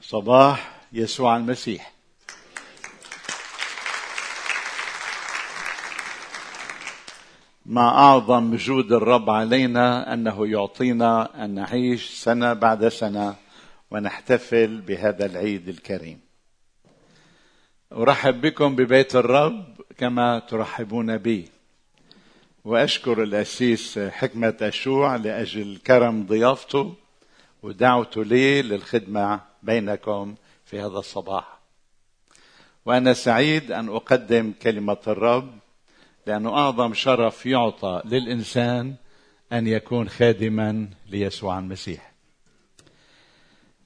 صباح يسوع المسيح. ما أعظم جود الرب علينا أنه يعطينا أن نعيش سنة بعد سنة ونحتفل بهذا العيد الكريم. أرحب بكم ببيت الرب كما ترحبون بي. وأشكر الأسيس حكمة أشوع لأجل كرم ضيافته. ودعوته لي للخدمة بينكم في هذا الصباح. وأنا سعيد أن أقدم كلمة الرب لأنه أعظم شرف يعطى للإنسان أن يكون خادما ليسوع المسيح.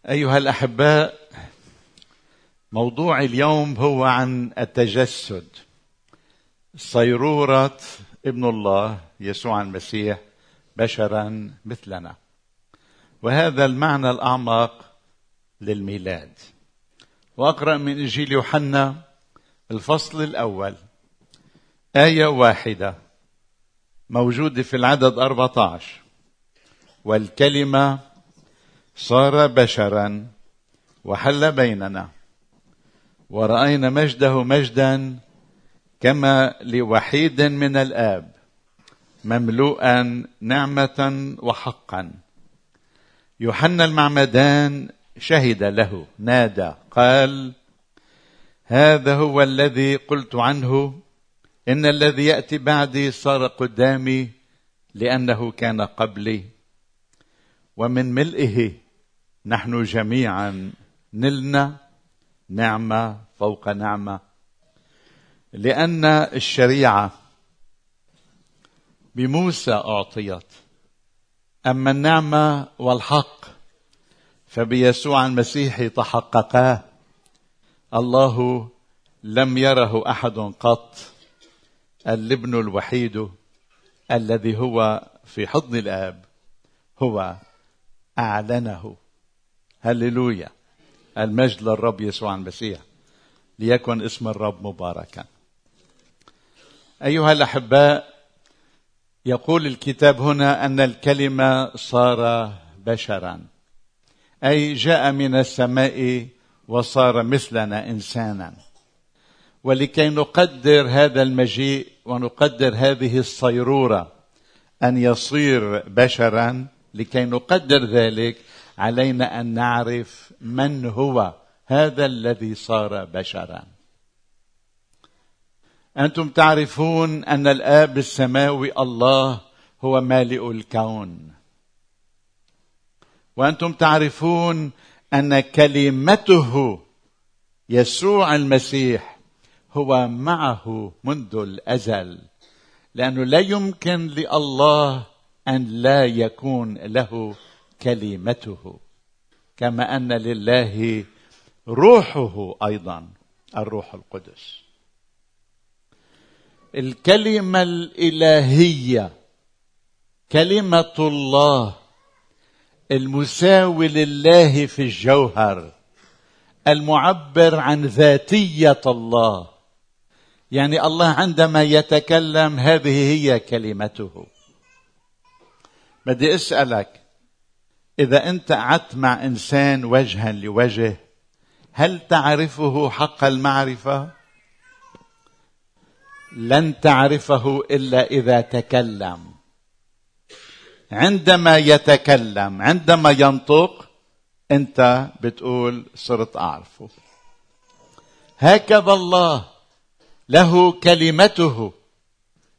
أيها الأحباء موضوع اليوم هو عن التجسد. صيرورة ابن الله يسوع المسيح بشرا مثلنا. وهذا المعنى الأعمق للميلاد. واقرأ من إنجيل يوحنا الفصل الأول. آية واحدة. موجوده في العدد 14 والكلمة صار بشرا وحل بيننا. ورأينا مجده مجدا كما لوحيد من الآب مملوءا نعمة وحقا. يوحنا المعمدان شهد له نادى قال هذا هو الذي قلت عنه إن الذي يأتي بعدي صار قدامي لأنه كان قبلي ومن ملئه نحن جميعا نلنا نعمة فوق نعمة لأن الشريعة بموسى أعطيت أما النعمة والحق فبيسوع المسيح تحققا. الله لم يره أحد قط الابن الوحيد الذي هو في حضن الآب هو أعلنه. هللويا. المجد للرب يسوع المسيح. ليكن اسم الرب مباركا. أيها الأحباء يقول الكتاب هنا أن الكلمة صار بشرا. أي جاء من السماء وصار مثلنا انسانا. ولكي نقدر هذا المجيء ونقدر هذه الصيرورة أن يصير بشرا لكي نقدر ذلك علينا أن نعرف من هو هذا الذي صار بشرا. أنتم تعرفون أن الآب السماوي الله هو مالئ الكون. وأنتم تعرفون أن كلمته يسوع المسيح هو معه منذ الأزل لأنه لا يمكن لله أن لا يكون له كلمته كما أن لله روحه أيضا الروح القدس. الكلمة الإلهية كلمة الله المساوي لله في الجوهر المعبر عن ذاتية الله. يعني الله عندما يتكلم هذه هي كلمته. بدي أسألك إذا أنت قعدت مع إنسان وجها لوجه هل تعرفه حق المعرفة؟ لن تعرفه إلا إذا تكلم. عندما يتكلم عندما ينطق أنت بتقول صرت أعرفه. هكذا الله له كلمته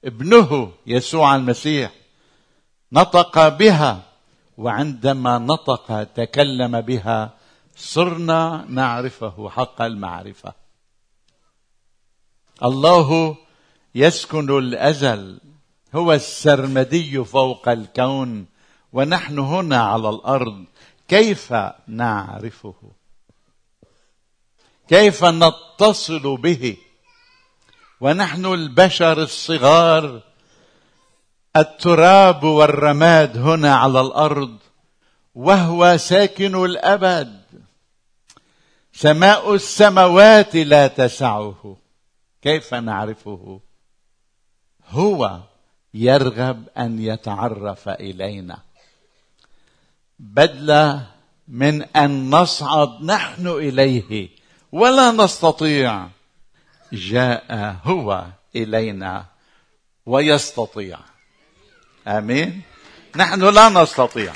ابنه يسوع المسيح نطق بها وعندما نطق تكلم بها صرنا نعرفه حق المعرفة. الله يسكن الأزل هو السرمدي فوق الكون ونحن هنا على الأرض كيف نعرفه؟ كيف نتصل به؟ ونحن البشر الصغار التراب والرماد هنا على الأرض وهو ساكن الأبد. سماء السماوات لا تسعه كيف نعرفه؟ هو يرغب أن يتعرف إلينا. بدل من أن نصعد نحن إليه ولا نستطيع. جاء هو إلينا ويستطيع. آمين. نحن لا نستطيع.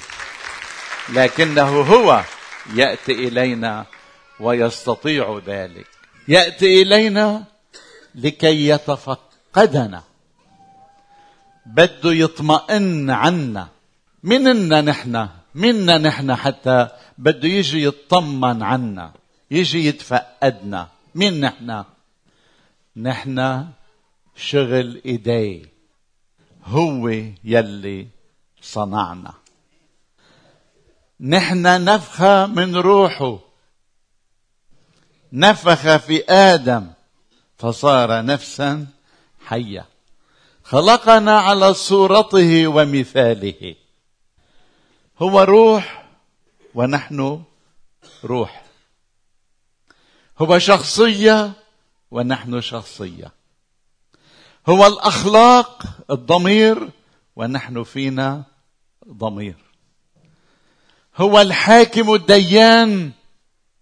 لكنه هو يأتي إلينا ويستطيع ذلك. يأتي إلينا لكي يتفقدنا. بده يطمئن عنا. مننا نحن منا نحن حتى بده يجي يطمن عنا يجي يتفقدنا. مين نحن؟ نحن شغل ايديه هو يلي صنعنا. نحن نفخة من روحه. نفخ في آدم فصار نفسا حية خلقنا على صورته ومثاله. هو روح ونحن روح. هو شخصية ونحن شخصية. هو الأخلاق الضمير ونحن فينا ضمير. هو الحاكم الديان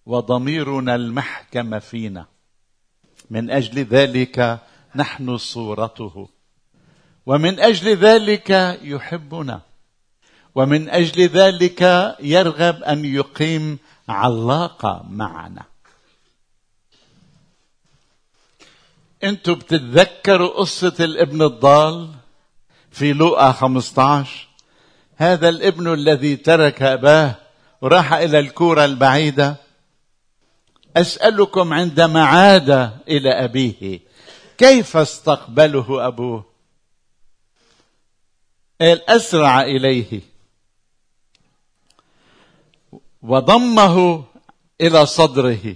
وضميرنا المحكم فينا. من أجل ذلك نحن صورته. ومن أجل ذلك يحبنا. ومن أجل ذلك يرغب أن يقيم علاقه معنا. أنتم بتتذكروا قصة الابن الضال في لوقا 15 هذا الابن الذي ترك أباه وراح إلى الكورة البعيدة. أسألكم عندما عاد إلى أبيه كيف استقبله أبوه؟ قال اسرع إليه. وضمه إلى صدره.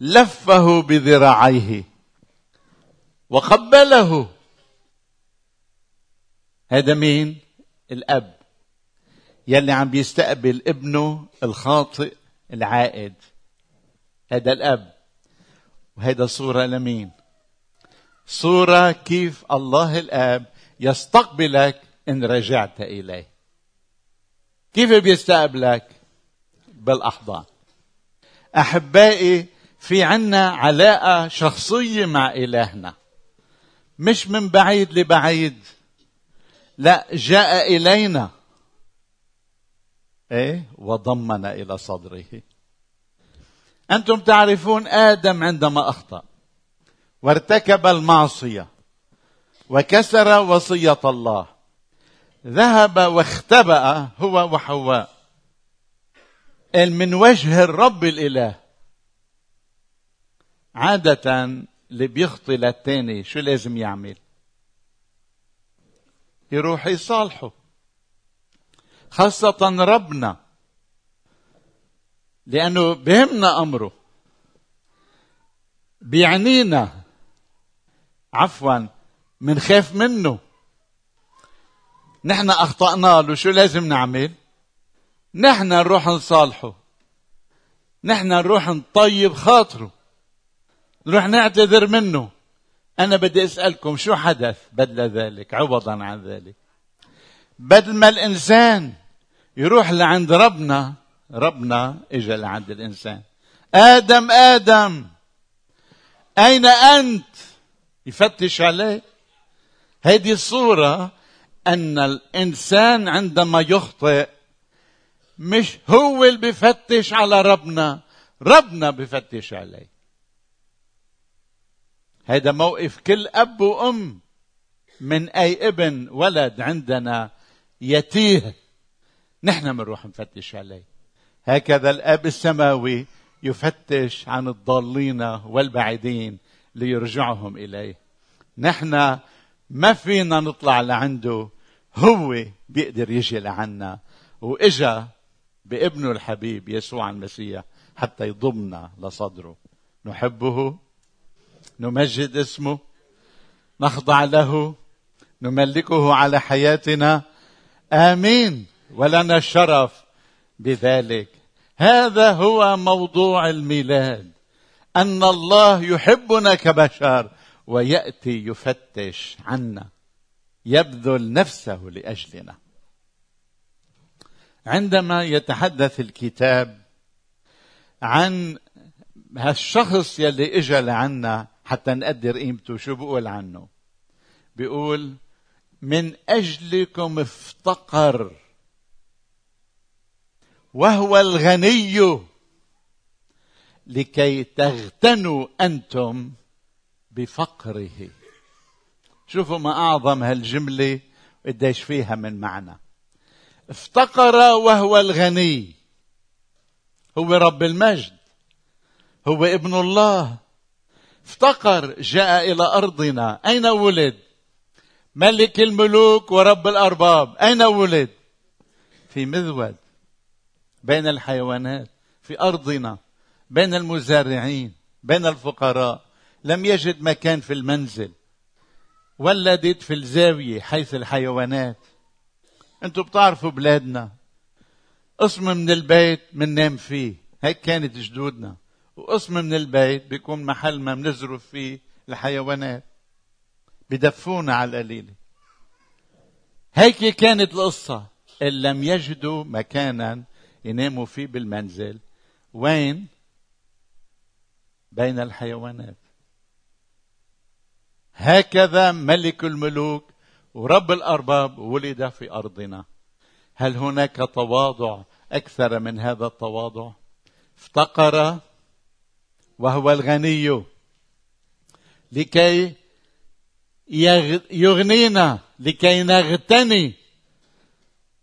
لفه بذراعيه. وقبله. هذا مين؟ الأب. يلي عم بيستقبل ابنه الخاطئ العائد. هذا الأب. وهذا صورة لمين؟ صورة كيف الله الأب يستقبلك إن رجعت إليه. كيف بيستقبلك؟ بالأحضان. أحبائي في عنا علاقة شخصية مع إلهنا. مش من بعيد لبعيد. لا جاء إلينا. إيه؟ وضمنا إلى صدره. أنتم تعرفون آدم عندما أخطأ. وارتكب المعصية. وكسر وصية الله. ذهب واختبأ هو وحواء. من وجه الرب الإله. عادة اللي بيخطي للتاني شو لازم يعمل؟ يروح يصالحه. خاصة ربنا. لأنه بهمنا أمره. بيعنينا. عفوا منخاف منه. نحن أخطأنا له شو لازم نعمل؟ نحن نروح نصالحه. نحن نروح نطيب خاطره. نروح نعتذر منه. أنا بدي أسألكم شو حدث بدل ذلك؟ عوضا عن ذلك. بدل ما الإنسان يروح لعند ربنا ربنا اجى لعند الإنسان. آدم آدم أين أنت؟ يفتش عليه هذه الصورة أن الإنسان عندما يخطئ مش هو اللي بفتش على ربنا ربنا بفتش عليه. هذا موقف كل أب وأم من أي ابن ولد عندنا يتيه. نحن بنروح نفتش عليه. هكذا الأب السماوي يفتش عن الضالين والبعيدين ليرجعهم إليه. نحن ما فينا نطلع لعنده هو بيقدر يجي لعنا. وإجا بابنه الحبيب يسوع المسيح حتى يضمنا لصدره. نحبه نمجد اسمه نخضع له نملكه على حياتنا. آمين. ولنا الشرف بذلك. هذا هو موضوع الميلاد. أن الله يحبنا كبشر. ويأتي يفتش عنا يبذل نفسه لأجلنا. عندما يتحدث الكتاب عن هالشخص يلي اجى لعنا حتى نقدر قيمته شو بقول عنه؟ بيقول من أجلكم افتقر وهو الغني لكي تغتنوا أنتم بفقره. شوفوا ما أعظم هالجملة قديش فيها من معنى. افتقر وهو الغني. هو رب المجد. هو ابن الله. افتقر جاء إلى أرضنا. أين ولد؟ ملك الملوك ورب الأرباب. أين ولد؟ في مذود. بين الحيوانات في أرضنا بين المزارعين بين الفقراء. لم يجد مكان في المنزل ولدت في الزاوية حيث الحيوانات. أنتم بتعرفوا بلادنا. قسم من البيت مننام فيه. هيك كانت جدودنا. وقسم من البيت بيكون محل ما بنزرف فيه الحيوانات. بدفونا على القليلة. هيك كانت القصة. إن لم يجدوا مكانا يناموا فيه بالمنزل. وين؟ بين الحيوانات. هكذا ملك الملوك ورب الأرباب ولد في أرضنا. هل هناك تواضع أكثر من هذا التواضع؟ افتقر وهو الغني لكي يغنينا لكي نغتني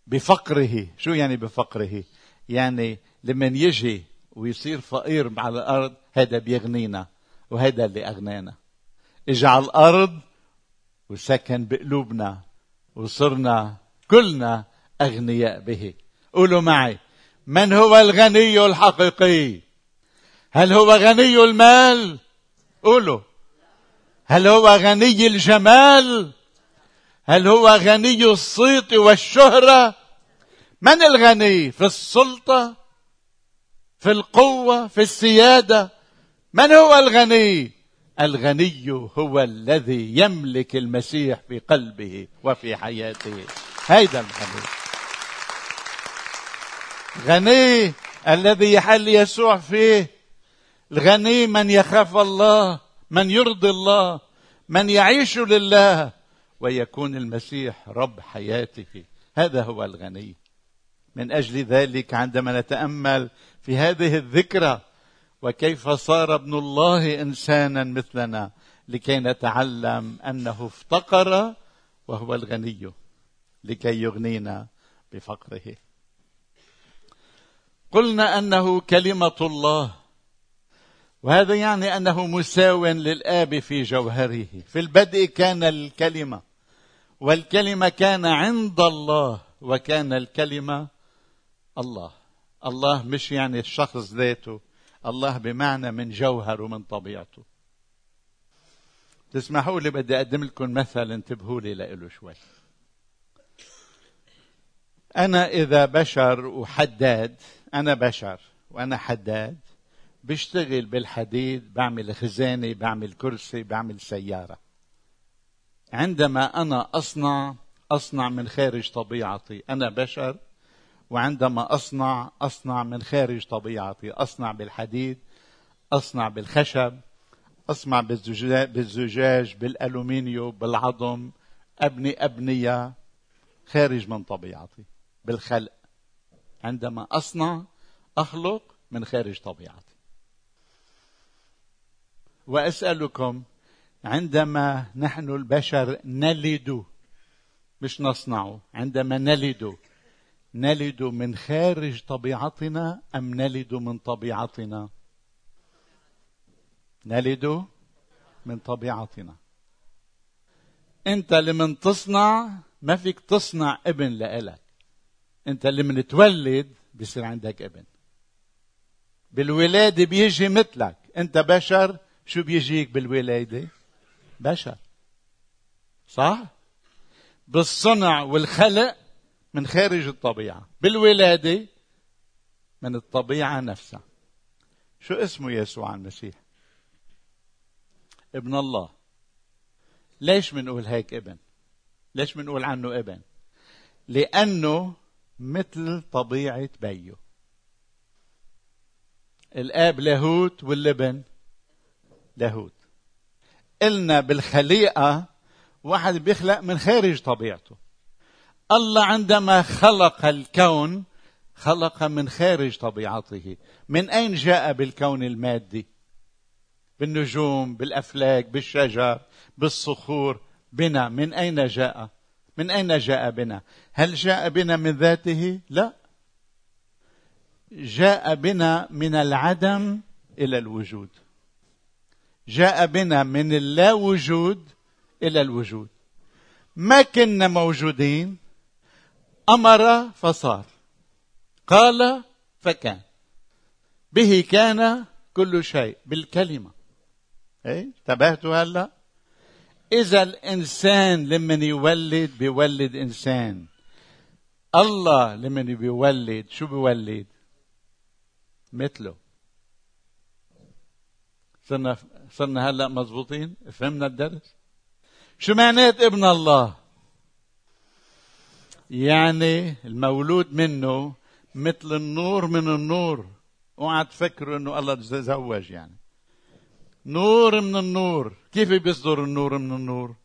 بفقره. شو يعني بفقره؟ يعني لمن يجي ويصير فقير على الأرض هذا بيغنينا وهذا اللي أغنانا. اجعل الأرض وسكن بقلوبنا وصرنا كلنا أغنياء به. قولوا معي من هو الغني الحقيقي؟ هل هو غني المال؟ قولوا. هل هو غني الجمال؟ هل هو غني الصيت والشهرة؟ من الغني في السلطة في القوة في السيادة؟ من هو الغني؟ الغني هو الذي يملك المسيح في قلبه وفي حياته. هيدا الغني. غني الذي يحل يسوع فيه. الغني من يخاف الله من يرضي الله من يعيش لله ويكون المسيح رب حياته. هذا هو الغني. من أجل ذلك عندما نتأمل في هذه الذكرى وكيف صار ابن الله إنسانا مثلنا لكي نتعلم أنه افتقر وهو الغني لكي يغنينا بفقره. قلنا أنه كلمة الله وهذا يعني أنه مساو للآب في جوهره. في البدء كان الكلمة والكلمة كان عند الله وكان الكلمة الله. الله مش يعني الشخص ذاته. الله بمعنى من جوهر ومن طبيعته. تسمحوا لي بدي أقدم لكم مثل انتبهوا لي له شوي. أنا إذا بشر وحداد أنا بشر وأنا حداد بشتغل بالحديد بعمل خزانة بعمل كرسي بعمل سيارة. عندما أنا أصنع أصنع من خارج طبيعتي. أنا بشر وعندما أصنع أصنع من خارج طبيعتي أصنع بالحديد أصنع بالخشب أصنع بالزجاج بالألومنيوم بالعظم أبني أبنية خارج من طبيعتي بالخلق. عندما أصنع أخلق من خارج طبيعتي. وأسألكم عندما نحن البشر نلد مش نصنع عندما نلد نلد من خارج طبيعتنا أم نلد من طبيعتنا؟ نلد من طبيعتنا. أنت لمن تصنع ما فيك تصنع ابن لإلك. أنت لمن تولد بيصير عندك ابن. بالولادة بيجي مثلك. أنت بشر شو بيجيك بالولادة؟ بشر. صح؟ بالصنع والخلق من خارج الطبيعة. بالولادة من الطبيعة نفسها. شو اسمه يسوع المسيح؟ ابن الله. ليش منقول هيك ابن؟ ليش منقول عنه ابن؟ لأنه مثل طبيعة بيه الآب لاهوت والابن لاهوت. قلنا بالخليقة واحد بيخلق من خارج طبيعته. الله عندما خلق الكون خلق من خارج طبيعته. من أين جاء بالكون المادي؟ بالنجوم بالأفلاك بالشجر بالصخور. بنا من أين جاء؟ من أين جاء بنا؟ هل جاء بنا من ذاته؟ لا. جاء بنا من العدم إلى الوجود. جاء بنا من اللا وجود إلى الوجود. ما كنا موجودين؟ أمر فصار. قال فكان. به كان كل شيء بالكلمة. إيه؟ انتبهتوا هلا؟ إذا الإنسان لمن يولد بيولد إنسان. الله لمن بيولد شو بيولد؟ مثله. صرنا صرنا هلا مزبوطين فهمنا الدرس؟ شو معنات ابن الله؟ يعني المولود منه مثل النور من النور. اوعى تفكروا انه الله تزوج يعني. نور من النور. كيف بيصدر النور من النور؟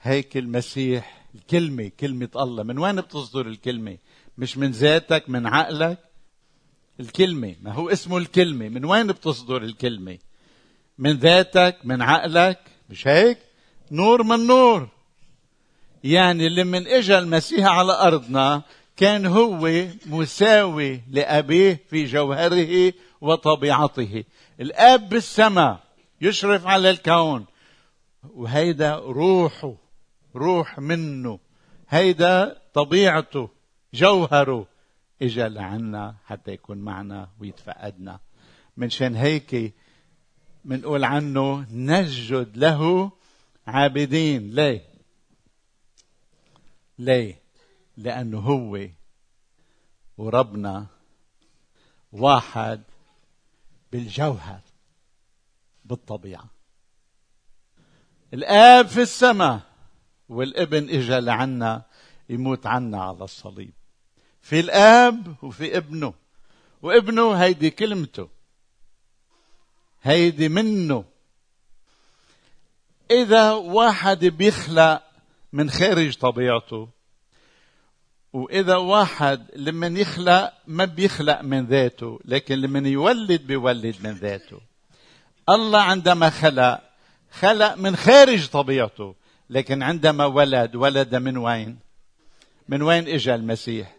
هيك المسيح الكلمة كلمة الله. من وين بتصدر الكلمة؟ مش من ذاتك من عقلك؟ الكلمة. ما هو اسمه الكلمة. من وين بتصدر الكلمة؟ من ذاتك من عقلك؟ مش هيك؟ نور من نور. يعني لمن اجى المسيح على أرضنا كان هو مساوي لأبيه في جوهره وطبيعته. الأب بالسماء يشرف على الكون. وهيدا روحه روح منه. هيدا طبيعته جوهره. إجا لعنا حتى يكون معنا ويتفقدنا. منشان هيك منقول عنه نسجد له عابدين. ليه؟ ليه؟ لأنه هو وربنا واحد بالجوهر بالطبيعة. الآب في السماء والابن إجا لعنا يموت عنا على الصليب. في الآب وفي ابنه وابنه هيدي كلمته هيدي منه. إذا واحد بيخلق من خارج طبيعته. وإذا واحد لما يخلق ما بيخلق من ذاته لكن لما يولد بيولد من ذاته. الله عندما خلق خلق من خارج طبيعته لكن عندما ولد ولد من وين؟ من وين اجى المسيح؟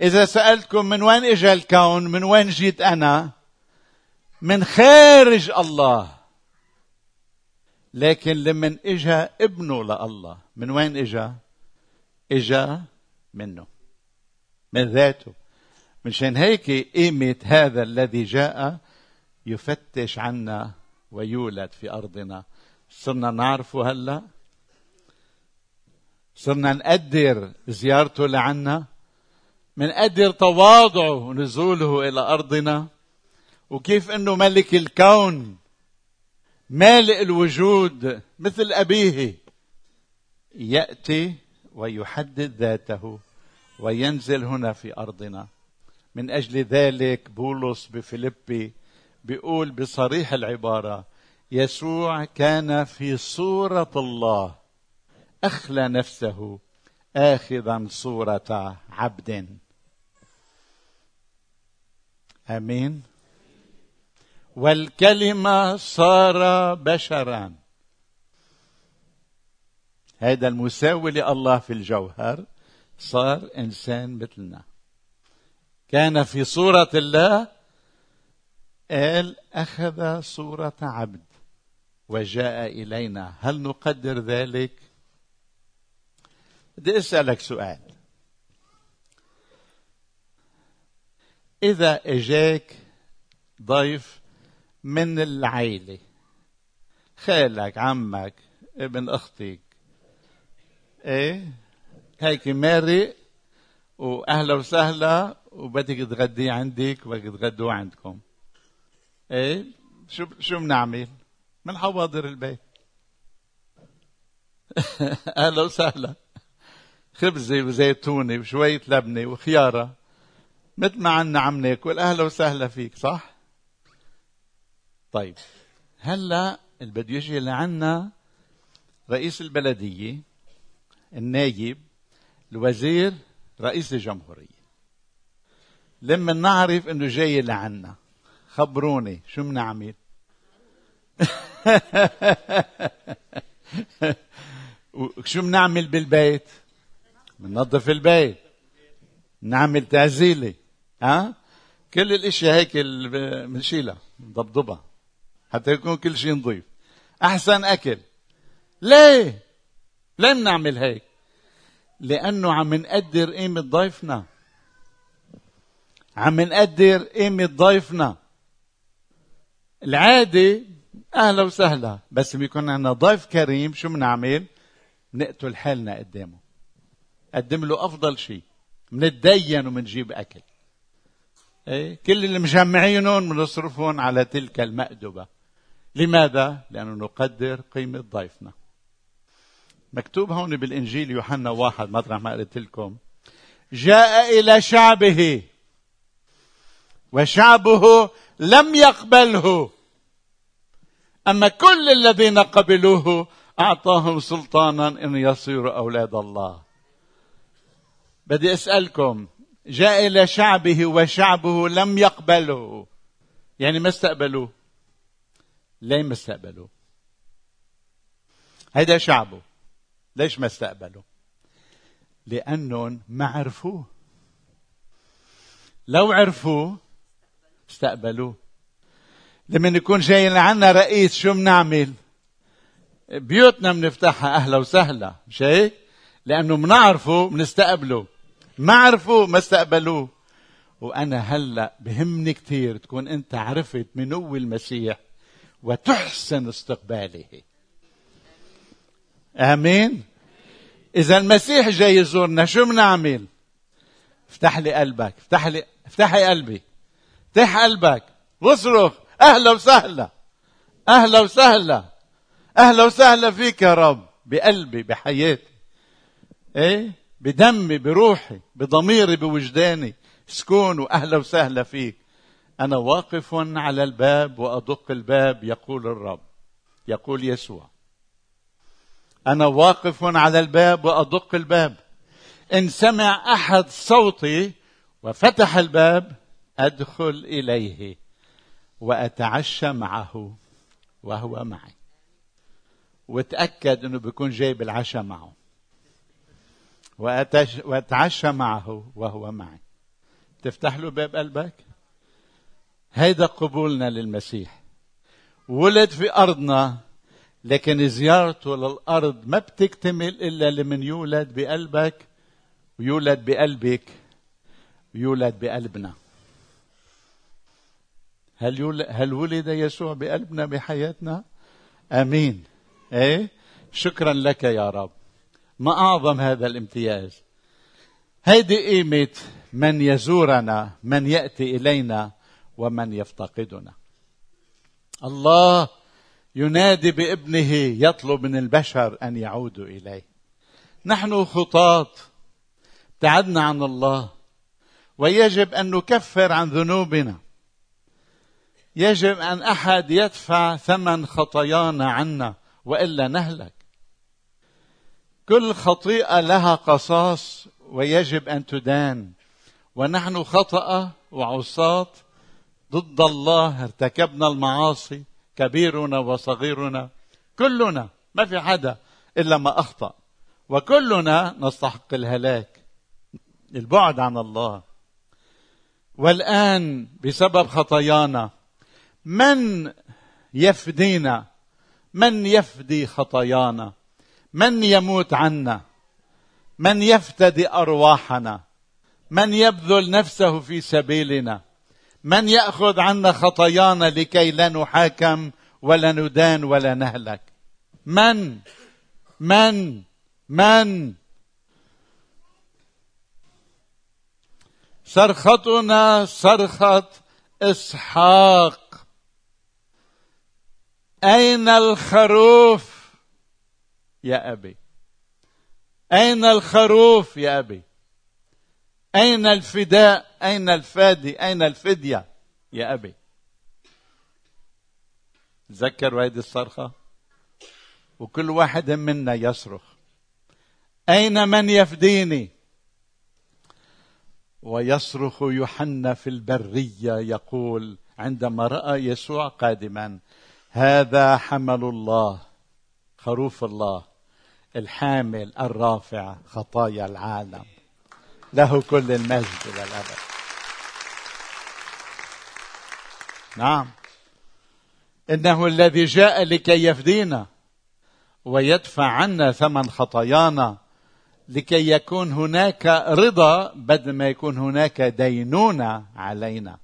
إذا سألتكم من وين اجى الكون من وين جيت أنا؟ من خارج الله. لكن لمن إجا ابنه لله من وين إجا؟ إجا منه. من ذاته. مشان هيك قيمة هذا الذي جاء يفتش عنا ويولد في أرضنا. صرنا نعرفه هلأ؟ صرنا نقدر زيارته لعنا؟ منقدر تواضعه ونزوله إلى أرضنا؟ وكيف أنه ملك الكون مالئ الوجود مثل أبيه. يأتي ويحدد ذاته وينزل هنا في أرضنا. من أجل ذلك بولس بفيلبي بيقول بصريح العبارة يسوع كان في صورة الله أخلى نفسه آخذا صورة عبد. آمين. والكلمة صار بشرا. هذا المساوي لله في الجوهر. صار إنسان مثلنا. كان في صورة الله قال أخذ صورة عبد وجاء إلينا. هل نقدر ذلك؟ بدي أسألك سؤال. إذا إجاك ضيف من العيلة. خالك عمك ابن أختك. إيه؟ هيك مارق وأهلا وسهلا وبدك تغدي عندك وبدك تغدوا عندكم. إيه؟ شو شو بنعمل؟ من حواضر البيت. أهلا وسهلا. خبزة وزيتونة وشوية لبنة وخيارة. مثل ما عنا عم ناكل أهلا وسهلا فيك صح؟ طيب هلا اللي بده يجي لعنا رئيس البلدية النايب الوزير رئيس الجمهورية. لما نعرف إنه جاي لعنا خبروني شو بنعمل شو بنعمل بالبيت؟ بننظف البيت. نعمل تعزيلة ها؟ كل الاشياء هيك بنشيلها نضبضبها حتى يكون كل شيء نظيف. أحسن أكل. ليه؟ ليه بنعمل هيك. لأنه عم نقدر قيمة ضيفنا. عم نقدر قيمة ضيفنا. العادة أهلا وسهلا بس بيكون عندنا ضيف كريم شو بنعمل نقتل حالنا قدامه. قدم له أفضل شيء. منتدين ومنجيب أكل. إيه؟ كل اللي مجمعينهم بنصرفهم على تلك المأدبة لماذا؟ لأنه نقدر قيمة ضيفنا. مكتوب هون بالإنجيل يوحنا واحد مطرح ما قلت لكم. جاء إلى شعبه وشعبه لم يقبله. أما كل الذين قبلوه أعطاهم سلطانا أن يصيروا أولاد الله. بدي أسألكم جاء إلى شعبه وشعبه لم يقبله. يعني ما استقبلوه؟ ليه ما استقبلوه؟ هيدا شعبه. ليش ما استقبلوا لأنهم ما عرفوه. لو عرفوه استقبلوه. لما يكون جاي لعنا رئيس شو بنعمل بيوتنا بنفتحها أهلا وسهلا مش هيك؟ لأنه بنعرفه بنستقبله ما عرفوه ما استقبلوه. وأنا هلأ بهمني كثير تكون أنت عرفت منو المسيح وتحسن استقباله. آمين؟ إذا المسيح جاي يزورنا شو بنعمل؟ افتح لي قلبك افتح لي افتحي قلبي. افتح قلبك. واصرخ. أهلا وسهلا. أهلا وسهلا. أهلا وسهلا فيك يا رب. بقلبي بحياتي. إيه؟ بدمي بروحي بضميري بوجداني. سكون واهلا وسهلا فيك. أنا واقف على الباب وأدق الباب يقول الرب. يقول يسوع. أنا واقف على الباب وأدق الباب. إن سمع أحد صوتي وفتح الباب أدخل إليه وأتعشى معه وهو معي. وتاكد إنه بيكون جايب العشاء معه. وأتعشى معه وهو معي. تفتح له باب قلبك؟ هيدا قبولنا للمسيح ولد في أرضنا لكن زيارته للأرض ما بتكتمل إلا لمن يولد بقلبك ويولد بقلبك ويولد بقلبنا هل يولد هل ولد يسوع بقلبنا بحياتنا؟ آمين. إيه؟ شكرا لك يا رب. ما أعظم هذا الامتياز. هيدي قيمة من يزورنا، من يأتي إلينا ومن يفتقدنا. الله ينادي بابنه يطلب من البشر أن يعودوا إليه. نحن خطاة ابتعدنا عن الله ويجب أن نكفر عن ذنوبنا. يجب أن أحد يدفع ثمن خطايانا عنا وإلا نهلك. كل خطيئة لها قصاص ويجب أن تدان. ونحن خطأ وعصاة ضد الله ارتكبنا المعاصي كبيرنا وصغيرنا كلنا ما في حدا إلا ما أخطأ. وكلنا نستحق الهلاك البعد عن الله. والآن بسبب خطايانا من يفدينا؟ من يفدي خطايانا؟ من يموت عنا؟ من يفتدي أرواحنا؟ من يبذل نفسه في سبيلنا؟ من يأخذ عنا خطايانا لكي لا نحاكم ولا ندان ولا نهلك. من؟ من؟ من؟ صرختنا صرخه إسحاق. أين الخروف يا أبي؟ أين الخروف يا أبي؟ أين الفداء؟ أين الفادي؟ أين الفدية؟ يا أبي. تذكروا هذه الصرخة؟ وكل واحد منا يصرخ. أين من يفديني؟ ويصرخ يوحنا في البرية يقول عندما رأى يسوع قادما هذا حمل الله خروف الله الحامل الرافع خطايا العالم له كل المجد إلى الابد نعم. إنه الذي جاء لكي يفدينا ويدفع عنا ثمن خطايانا لكي يكون هناك رضا بدل ما يكون هناك دينونه علينا.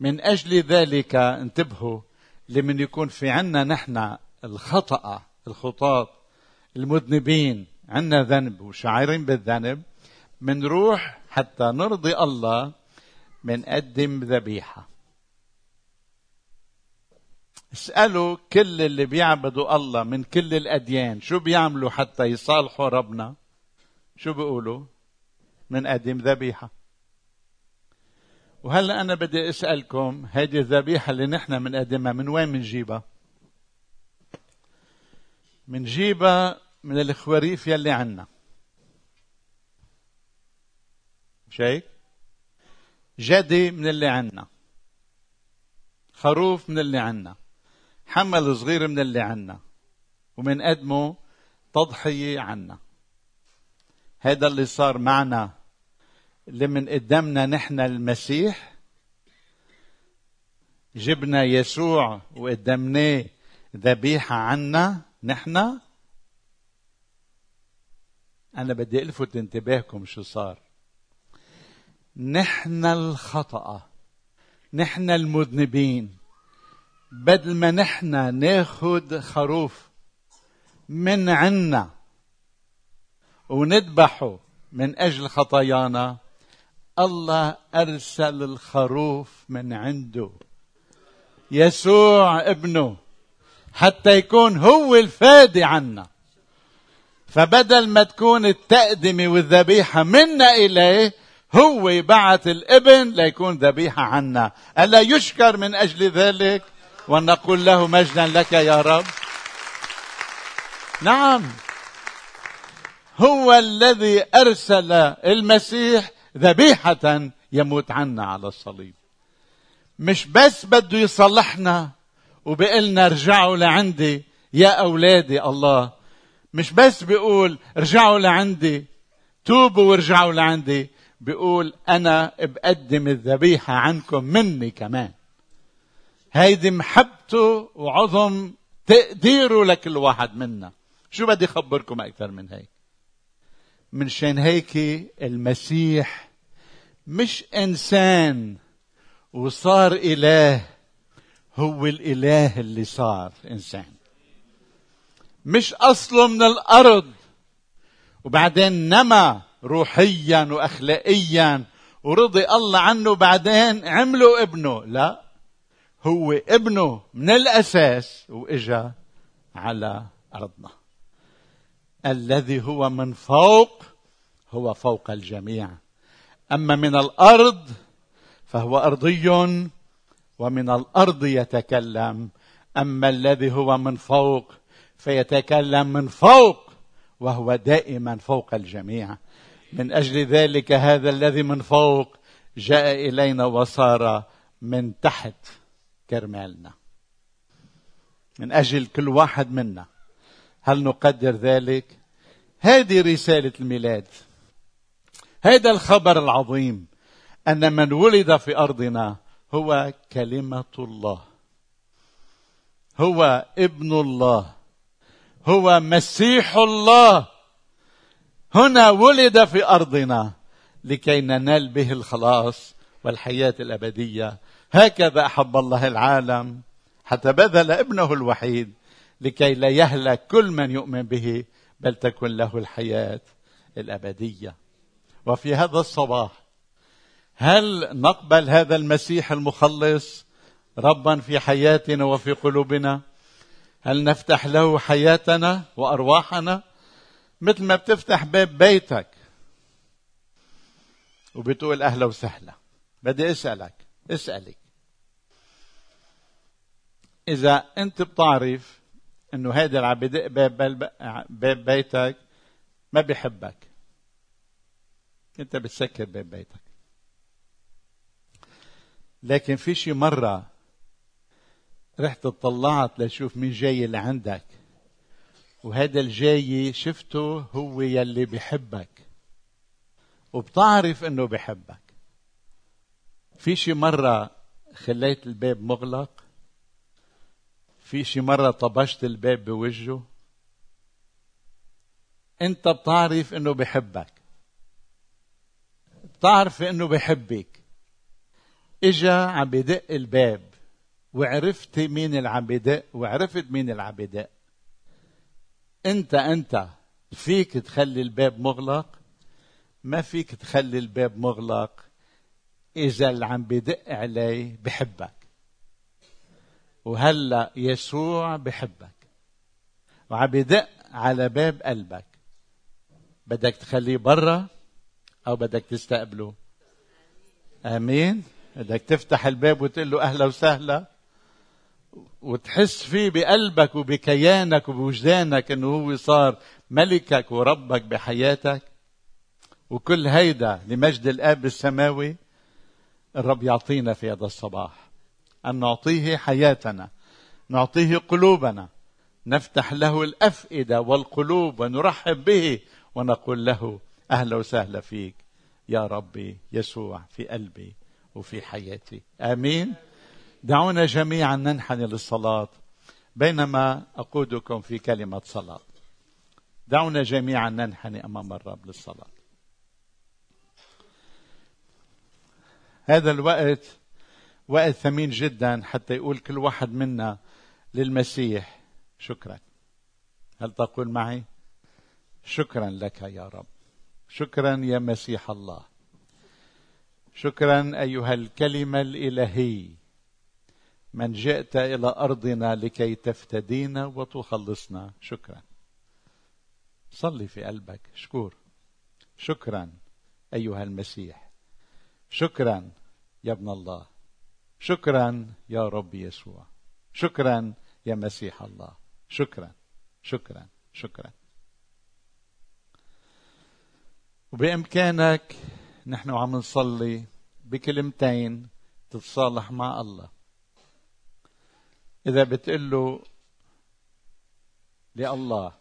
من أجل ذلك انتبهوا لمن يكون في عنا نحن الخطأ الخطاة المذنبين عندنا ذنب وشاعرين بالذنب منروح حتى نرضي الله منقدم ذبيحة. اسألوا كل اللي بيعبدوا الله من كل الأديان. شو بيعملوا حتى يصالحوا ربنا؟ شو بيقولوا؟ منقدم ذبيحة. وهلا أنا بدي أسألكم هذه الذبيحة اللي نحن بنقدمها من وين بنجيبها؟ منجيبها من الخواريف يلي عنا. مش هيك؟ جدي من اللي عنا. خروف من اللي عنا. حمل صغير من اللي عنا. ومنقدمه تضحية عنا. هذا اللي صار معنا اللي من قدامنا نحن المسيح. جبنا يسوع وقدمناه ذبيحة عنا نحن. أنا بدي ألفت انتباهكم شو صار. نحن الخطأ. نحن المذنبين. بدل ما نحن ناخد خروف من عنا وندبحه من أجل خطايانا الله أرسل الخروف من عنده. يسوع ابنه حتى يكون هو الفادي عنا. فبدل ما تكون التقدمة والذبيحة منا إليه هو بعث الابن ليكون ذبيحة عنا. ألا يشكر من أجل ذلك؟ ونقول له مجدا لك يا رب. نعم. هو الذي أرسل المسيح ذبيحة يموت عنا على الصليب. مش بس بده يصلحنا وبقلنا ارجعوا لعندي يا أولادي الله. مش بس بيقول ارجعوا لعندي توبوا وارجعوا لعندي. بيقول أنا بقدم الذبيحة عنكم مني كمان. هيدي محبته وعظم تقديره لكل واحد منا. شو بدي أخبركم أكثر من هيك؟ من شان هيك المسيح مش إنسان وصار إله هو الإله اللي صار إنسان. مش أصله من الأرض. وبعدين نما روحيا وأخلاقيا. ورضي الله عنه بعدين عمله ابنه. لا هو ابنه من الأساس وإجا على أرضنا. الذي هو من فوق هو فوق الجميع. أما من الأرض فهو أرضي ومن الأرض يتكلم. أما الذي هو من فوق فيتكلم من فوق وهو دائما فوق الجميع. من أجل ذلك هذا الذي من فوق جاء إلينا وصار من تحت كرمالنا من أجل كل واحد منا. هل نقدر ذلك؟ هذه رسالة الميلاد. هذا الخبر العظيم أن من ولد في أرضنا هو كلمة الله. هو ابن الله. هو مسيح الله. هنا ولد في أرضنا لكي ننال به الخلاص والحياة الأبدية. هكذا أحب الله العالم. حتى بذل ابنه الوحيد لكي لا يهلك كل من يؤمن به بل تكن له الحياة الأبدية. وفي هذا الصباح هل نقبل هذا المسيح المخلص ربا في حياتنا وفي قلوبنا؟ هل نفتح له حياتنا وأرواحنا؟ مثل ما بتفتح باب بيتك وبتقول أهلا وسهلا. بدي أسألك أسألك. إذا أنت بتعرف إنه هذا اللي عم بدق باب, باب بيتك ما بيحبك. أنت بتسكر باب بيتك. لكن في شي مرة رحت اطلعت لشوف مين جاي لعندك وهذا الجاي شفته هو يلي بحبك. وبتعرف إنه بحبك. في شي مرة خليت الباب مغلق. في شي مرة طبشت الباب بوجهه. أنت بتعرف إنه بحبك. بتعرف إنه بحبك. إجا عم بدق الباب وعرفت مين اللي عم بدق وعرفت مين اللي عم بدق. انت انت فيك تخلي الباب مغلق؟ ما فيك تخلي الباب مغلق إذا اللي عم بدق عليه بحبك. وهلا يسوع بحبك. وعم بدق على باب قلبك. بدك تخليه برا أو بدك تستقبله؟ آمين. بدك تفتح الباب وتقول له أهلا وسهلا. وتحس فيه بقلبك وبكيانك وبوجدانك إنه هو صار ملكك وربك بحياتك. وكل هيدا لمجد الآب السماوي الرب يعطينا في هذا الصباح. أن نعطيه حياتنا نعطيه قلوبنا نفتح له الأفئدة والقلوب ونرحب به ونقول له أهلا وسهلا فيك يا ربي يسوع في قلبي وفي حياتي. آمين. دعونا جميعا ننحني للصلاة. بينما أقودكم في كلمة صلاة. دعونا جميعا ننحني أمام الرب للصلاة. هذا الوقت وقت ثمين جدا حتى يقول كل واحد منا للمسيح شكرا. هل تقول معي؟ شكرا لك يا رب. شكرا يا مسيح الله. شكرا أيها الكلمة الالهي من جئت إلى أرضنا لكي تفتدينا وتخلصنا. شكرا. صلي في قلبك. شكور. شكرا أيها المسيح. شكرا يا ابن الله. شكرا يا رب يسوع. شكرا يا مسيح الله. شكرا. شكرا. شكرا. وبإمكانك نحن عم نصلي بكلمتين تتصالح مع الله. إذا بتقول له لله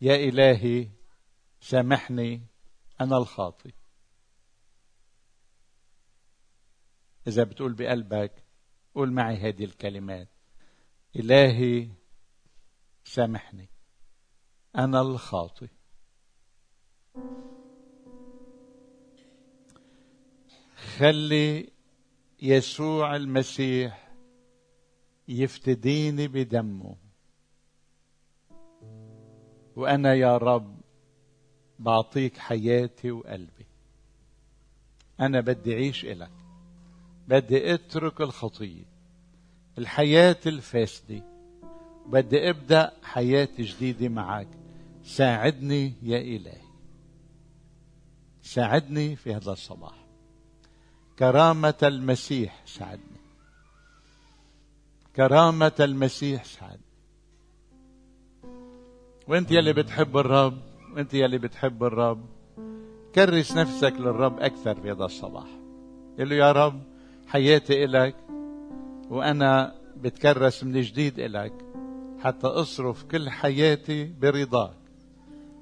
يا إلهي سامحني أنا الخاطئ. إذا بتقول بقلبك قول معي هذه الكلمات. إلهي سامحني أنا الخاطئ. خلي يسوع المسيح يفتديني بدمه. وأنا يا رب بعطيك حياتي وقلبي. أنا بدي أعيش إلك. بدي أترك الخطية الحياة الفاسدة بدي أبدأ حياة جديدة معك. ساعدني يا إلهي. ساعدني في هذا الصباح. كرامة المسيح ساعدني. كرامة المسيح ساعدني وانت يلي بتحب الرب وانت يلي بتحب الرب كرس نفسك للرب أكثر في هذا الصباح. قل له يا رب حياتي إلك وأنا بتكرس من جديد إلك حتى أصرف كل حياتي برضاك.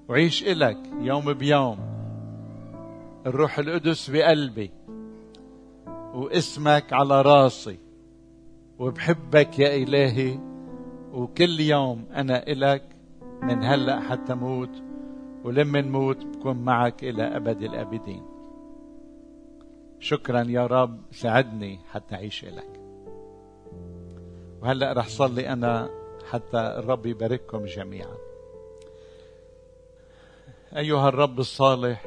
وعيش إلك يوم بيوم. الروح القدس بقلبي واسمك على راسي. وبحبك يا إلهي وكل يوم أنا إلك من هلأ حتى موت ولما نموت بكون معك إلى أبد الآبدين. شكرا يا رب ساعدني حتى أعيش إلك. وهلأ رح صلي أنا حتى الرب يبارككم جميعا. أيها الرب الصالح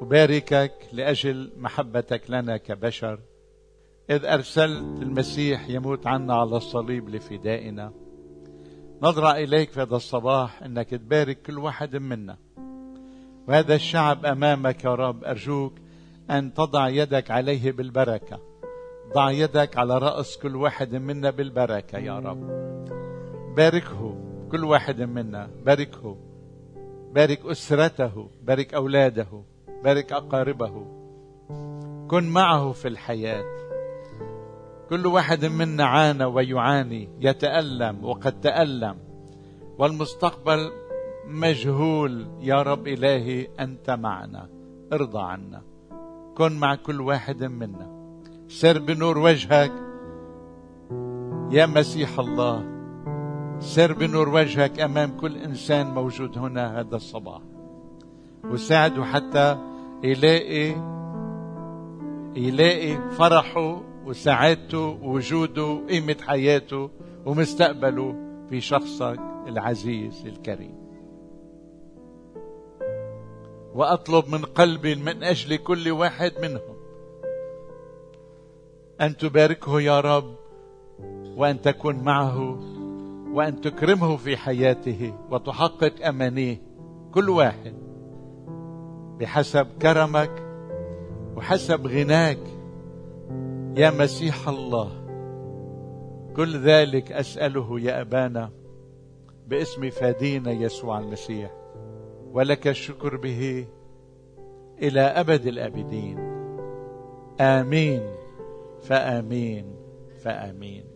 أباركك لأجل محبتك لنا كبشر. إذ أرسلت المسيح يموت عنا على الصليب لفدائنا. نظرة إليك في هذا الصباح أنك تبارك كل واحد منا. وهذا الشعب أمامك يا رب أرجوك أن تضع يدك عليه بالبركة. ضع يدك على رأس كل واحد منا بالبركة يا رب. باركه كل واحد منا باركه. بارك أسرته بارك أولاده بارك أقاربه. كن معه في الحياة. كل واحد منا عانى ويعاني يتألم وقد تألم. والمستقبل مجهول يا رب إلهي أنت معنا ارضى عنا. كن مع كل واحد منا. سر بنور وجهك يا مسيح الله. سر بنور وجهك أمام كل إنسان موجود هنا هذا الصباح. وساعده حتى يلاقي يلاقي فرحه وسعادته ووجوده وقيمة حياته ومستقبله في شخصك العزيز الكريم. وأطلب من قلبي من أجل كل واحد منهم أن تباركه يا رب وأن تكون معه وأن تكرمه في حياته وتحقق أمانيه. كل واحد بحسب كرمك وحسب غناك يا مسيح الله كل ذلك أسأله يا أبانا باسم فادينا يسوع المسيح ولك الشكر به إلى أبد الآبدين. آمين فآمين فآمين.